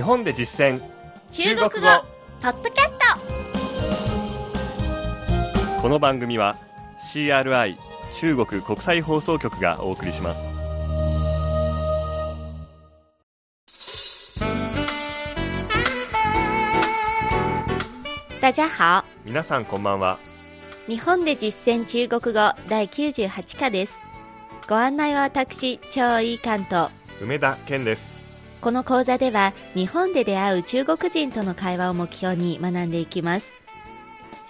日本で実践。中国語。ポッドキャスト。この番組は CRI 中国国際放送局がお送りします。大家好。皆さんこんばんは。日本で実践中国語第98課です。ご案内は私超いい関東梅田健ですこの講座では日本で出会う中国人との会話を目標に学んでいきます。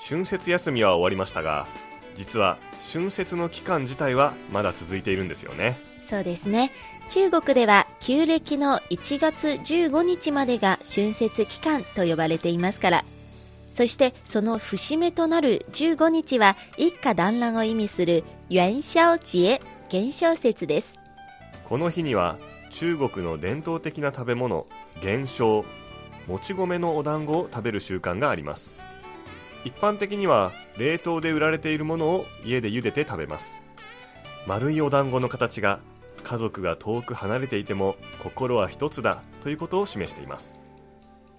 春節休みは終わりましたが実は春節の期間自体はまだ続いているんですよね。そうですね。中国では旧暦の1月15日までが春節期間と呼ばれていますから。そしてその節目となる15日は一家団らんを意味する元宵節元宵節です。この日には中国の伝統的な食べ物元宵もち米のお団子を食べる習慣があります。一般的には冷凍で売られているものを家で茹でて食べます。丸いお団子の形が家族が遠く離れていても心は一つだということを示しています。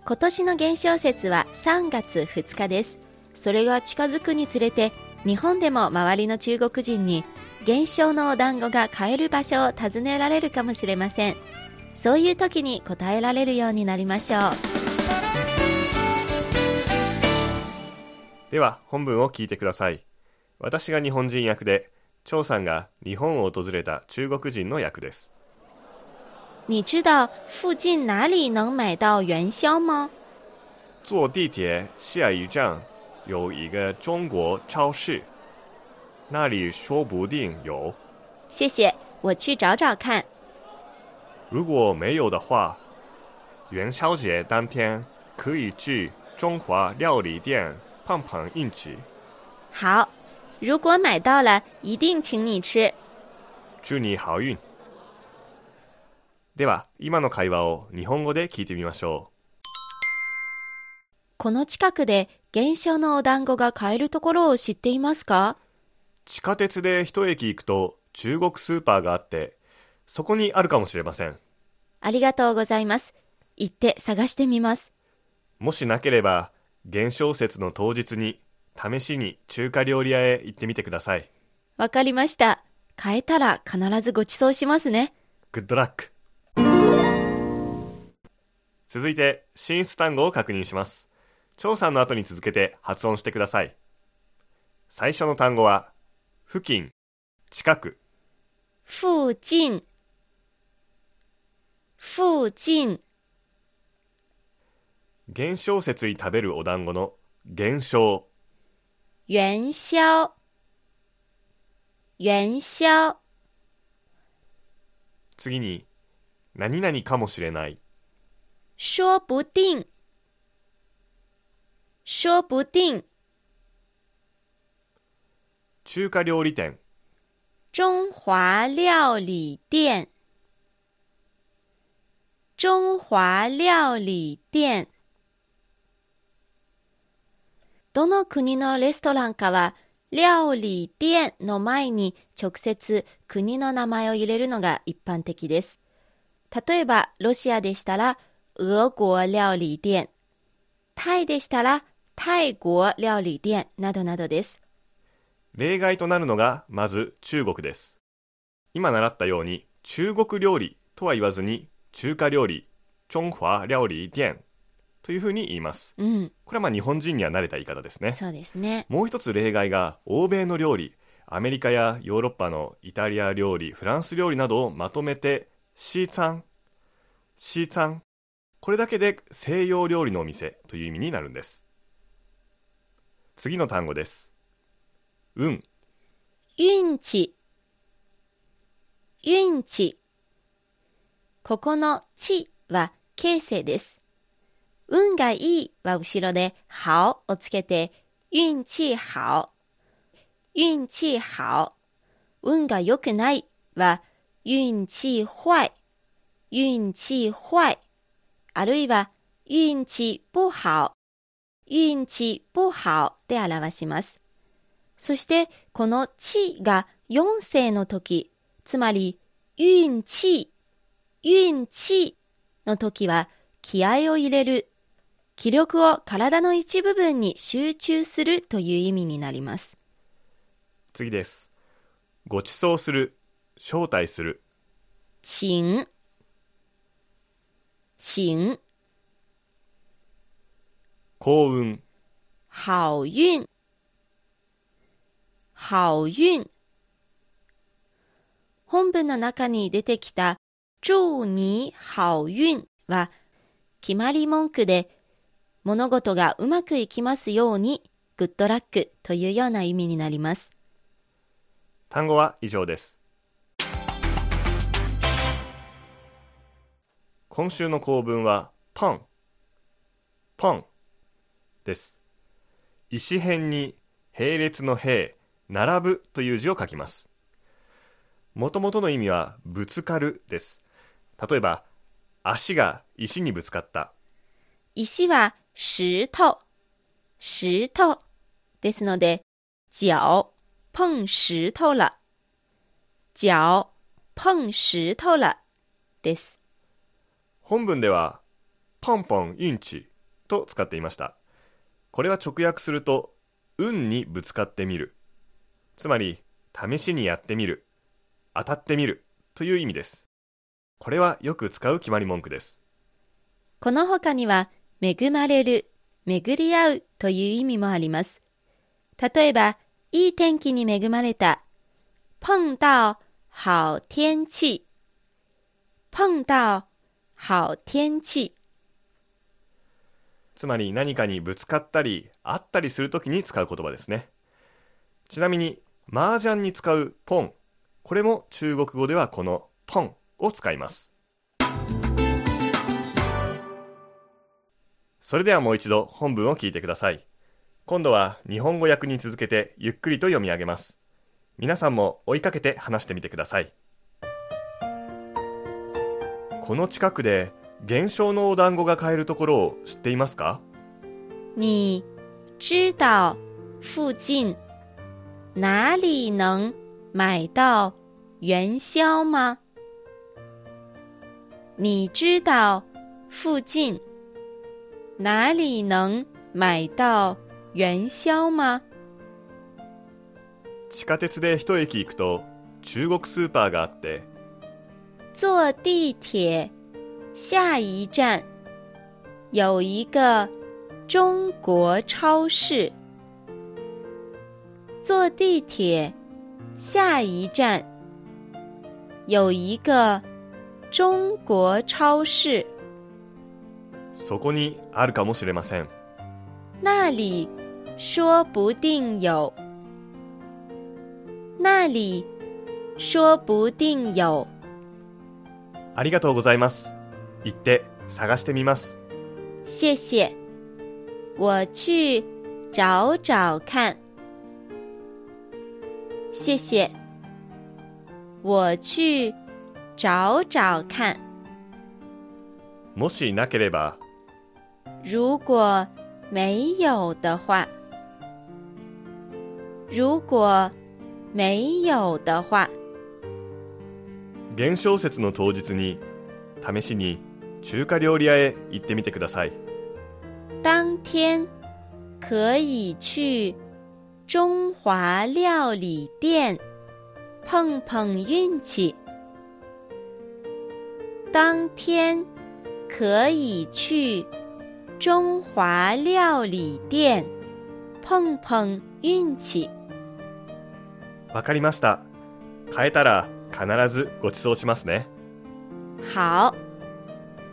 今年の元宵節は3月2日です。それが近づくにつれて日本でも周りの中国人に元宵のお団子が買える場所を尋ねられるかもしれません。そういう時に答えられるようになりましょう。では本文を聞いてください。私が日本人役で張さんが日本を訪れた中国人の役です。你知道附近哪里能买到元宵吗？坐地铁下一站有一个中国超市，那里说不定有。谢谢，我去找找看。如果没有的话，元宵节当天可以去中华料理店碰碰运气。好，如果买到了，一定请你吃。祝你好运。では今の会話を日本語で聞いてみましょうこの近くで元宵のお団子が買えるところを知っていますか？地下鉄で一駅行くと中国スーパーがあってそこにあるかもしれません。ありがとうございます。行って探してみます。もしなければ元宵節の当日に試しに中華料理屋へ行ってみてください。わかりました。買えたら必ずご馳走しますね。グッドラック続いて進出単語を確認します。張さんの後に続けて発音してください。最初の単語は付近近く。附近。附近。元宵節に食べるお団子の元宵元宵。元宵。次に何々かもしれない。说不定。说不定中華料理店中華料理店中華料理店どの国のレストランかは料理店の前に直接国の名前を入れるのが一般的です。例えば、ロシアでしたら、俄国料理店。タイでしたら、タイ国料理店などなどです。例外となるのが、まず中国です。今習ったように、中国料理とは言わずに、中華料理、中華料理店というふうに言います。うん。これはまあ日本人には慣れた言い方ですね。そうですね。もう一つ例外が、欧米の料理、アメリカやヨーロッパのイタリア料理、フランス料理などをまとめてシーツァン、シーツァン。これだけで西洋料理のお店という意味になるんです。次の単語です。運。運気。運気。ここの地は形成です。運がいいは後ろで好をつけて、運気好。運気好。運が良くないは運気坏。運気坏。あるいは、運気不好。運気不好で表します。そして、この地が4世の時、つまり、運気、運気の時は、気合を入れる。気力を体の一部分に集中するという意味になります。次です。ご馳走する、招待する、请、请、幸運、好运、好運。本文の中に出てきた祝你好運は決まり文句で物事がうまくいきますようにグッドラックというような意味になります。単語は以上です。今週の構文はパン、パンです。石辺に並列の並、並ぶという字を書きます。もともとの意味はぶつかるです。例えば、足が石にぶつかった。石は石頭、石頭ですので、脚碰石頭了。脚碰石頭了です。本文では、ポンポンインチと使っていました。これは直訳すると、運にぶつかってみる。つまり、試しにやってみる。当たってみるという意味です。これはよく使う決まり文句です。この他には、恵まれる、巡り合うという意味もあります。例えば、いい天気に恵まれた。碰到好天氣。碰到好天氣。つまり何かにぶつかったり、あったりするときに使う言葉ですね。ちなみに、麻雀に使うポン。これも中国語ではこのポンを使います。それではもう一度本文を聞いてください。今度は日本語訳に続けてゆっくりと読み上げます。皆さんも追いかけて話してみてください。この近くで現象のお団子が買えるところを知っていますか？你知道附近哪里能买到元宵吗？你知道附近哪里能买到元宵吗？地下鉄で一駅行くと中国スーパーがあって坐地铁下一站有一个中国超市。坐地铁下一站。有一个中国超市，そこにあるかもしれません。那里说不定有，那里说不定有。ありがとうございます。行って探してみます。谢谢，我去找找看。谢谢，我去找找看。もしなければ。如果没有的话，如果没有的话，現象説の当日に試しに中華料理屋へ行ってみてください。当天可以去中华料理店。碰碰运气。当天可以去中华料理店。碰碰运气。わかりました。買えたら必ずご馳走しますね。好，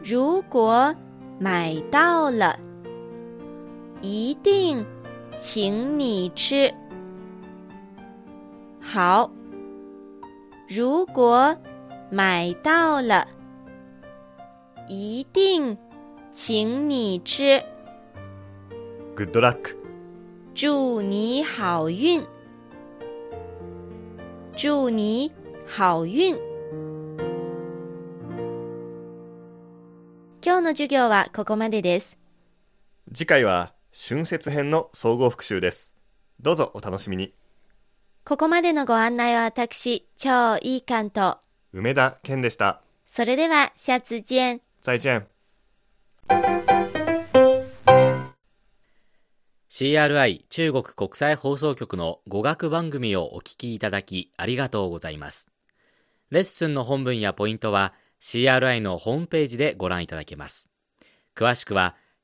如果买到了，一定请你吃。好，如果买到了，一定请你吃。グッドラック祝你好运，祝你好运。今日の授業はここまでです。次回は春節編の総合復習です。どうぞお楽しみに。ここまでのご案内は私、超いい関と梅田健でした。それではシ、下次见。再ン。CRI 中国国際放送局の語学番組をお聞きいただきありがとうございます。レッスンの本文やポイントは CRI のホームページでご覧いただけます。詳しくは